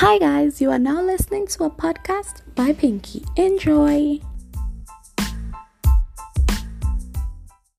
Hi, guys, you are now listening to a podcast by Pinky. Enjoy.